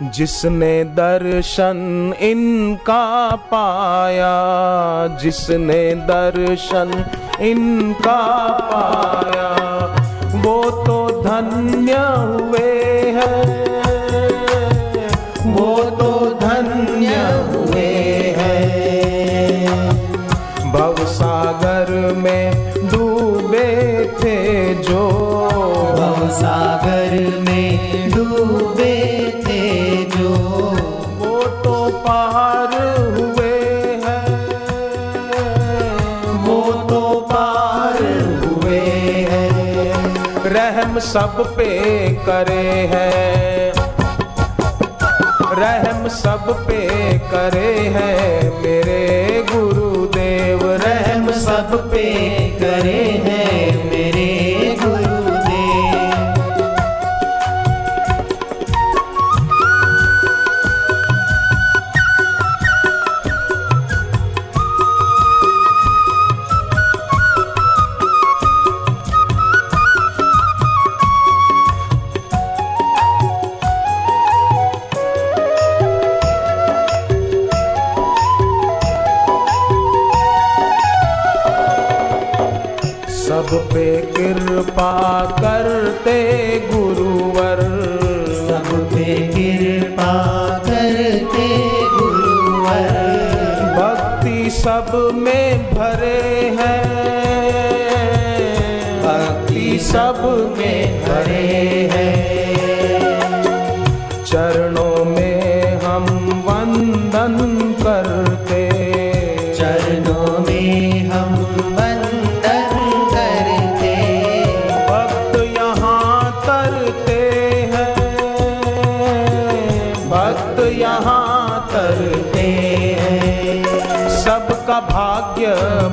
जिसने दर्शन इनका पाया, जिसने दर्शन इनका पाया, वो तो धन्य हुए हैं। वो तो धन्य हुए हैं। भवसागर में डूबे थे जो। भव सागर में डूबे रहम सब पे करे हैं रहम सब पे करे हैं मेरे गुरुदेव रहम रहम सब पे सब पे कृपा करते गुरुवर। सब पे कृपा करते गुरुवर। भक्ति सब में भरे हैं। भक्ति सब में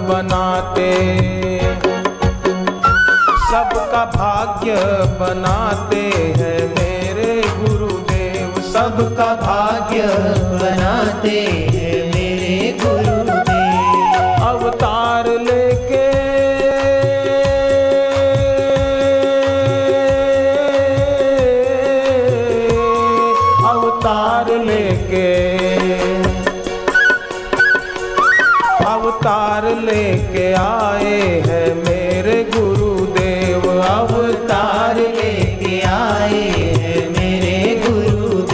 बनाते। सबका भाग्य बनाते हैं मेरे गुरुदेव। सबका भाग्य बनाते हैं।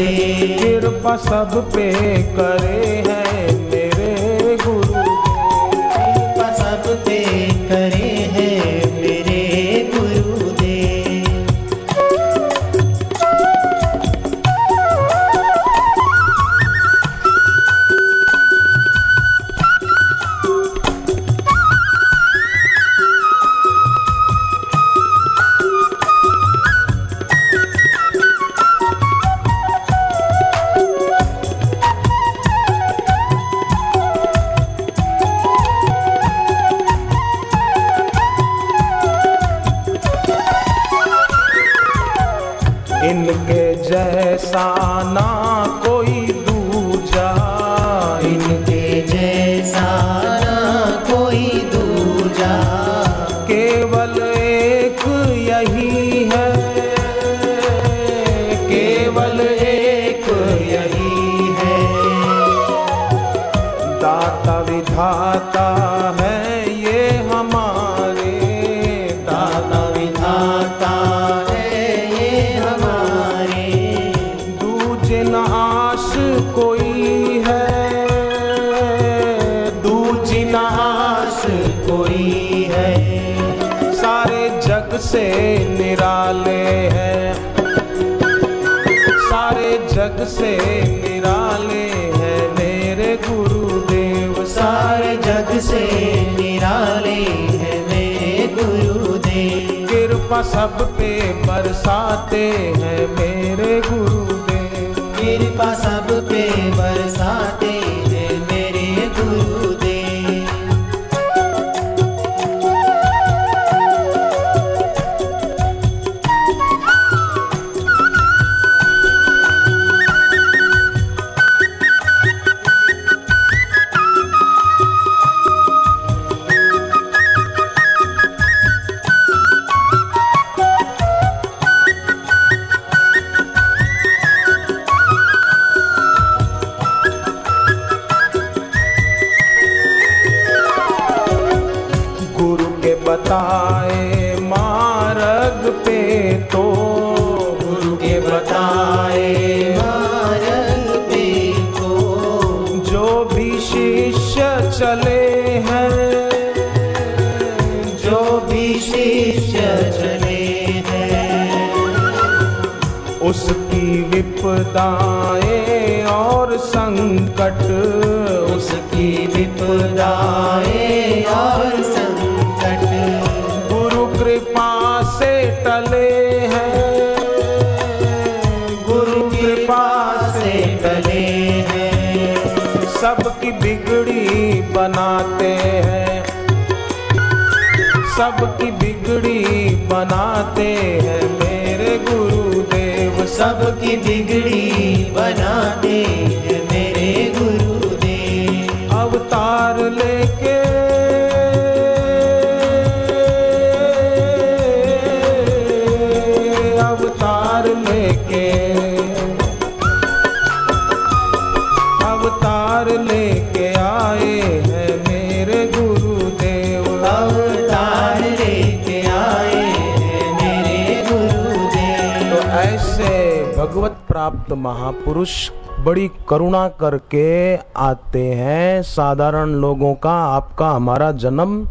गुरुदेव कृपा सब पे करे है मेरे गुरु। कृपा सब पे करे हैं इनके जैसा ना कोई दूजा। इनके जैसा ना कोई दूजा। केवल एक यही है। केवल एक यही है। दाता विधाता कोई है दूजी न आश कोई है। सारे जग से निराले हैं सारे जग से निराले हैं मेरे गुरुदेव। सारे जग से निराले हैं मेरे गुरुदेव। कृपा सब पे बरसाते हैं मेरे गुरुदेव। कृपा सब जो भी शिष्य चले हैं, जो भी शिष्य चले हैं, उसकी विपदाएँ और संकट, उसकी विपदाएँ और सबकी बिगड़ी बनाते हैं। सबकी बिगड़ी बनाते हैं। मेरे गुरुदेव सबकी बिगड़ी प्राप्त महापुरुष बड़ी करुणा करके आते हैं। साधारण लोगों का आपका हमारा जन्म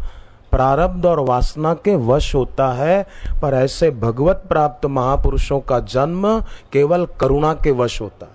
प्रारब्ध और वासना के वश होता है। पर ऐसे भगवत प्राप्त महापुरुषों का जन्म केवल करुणा के वश होता है।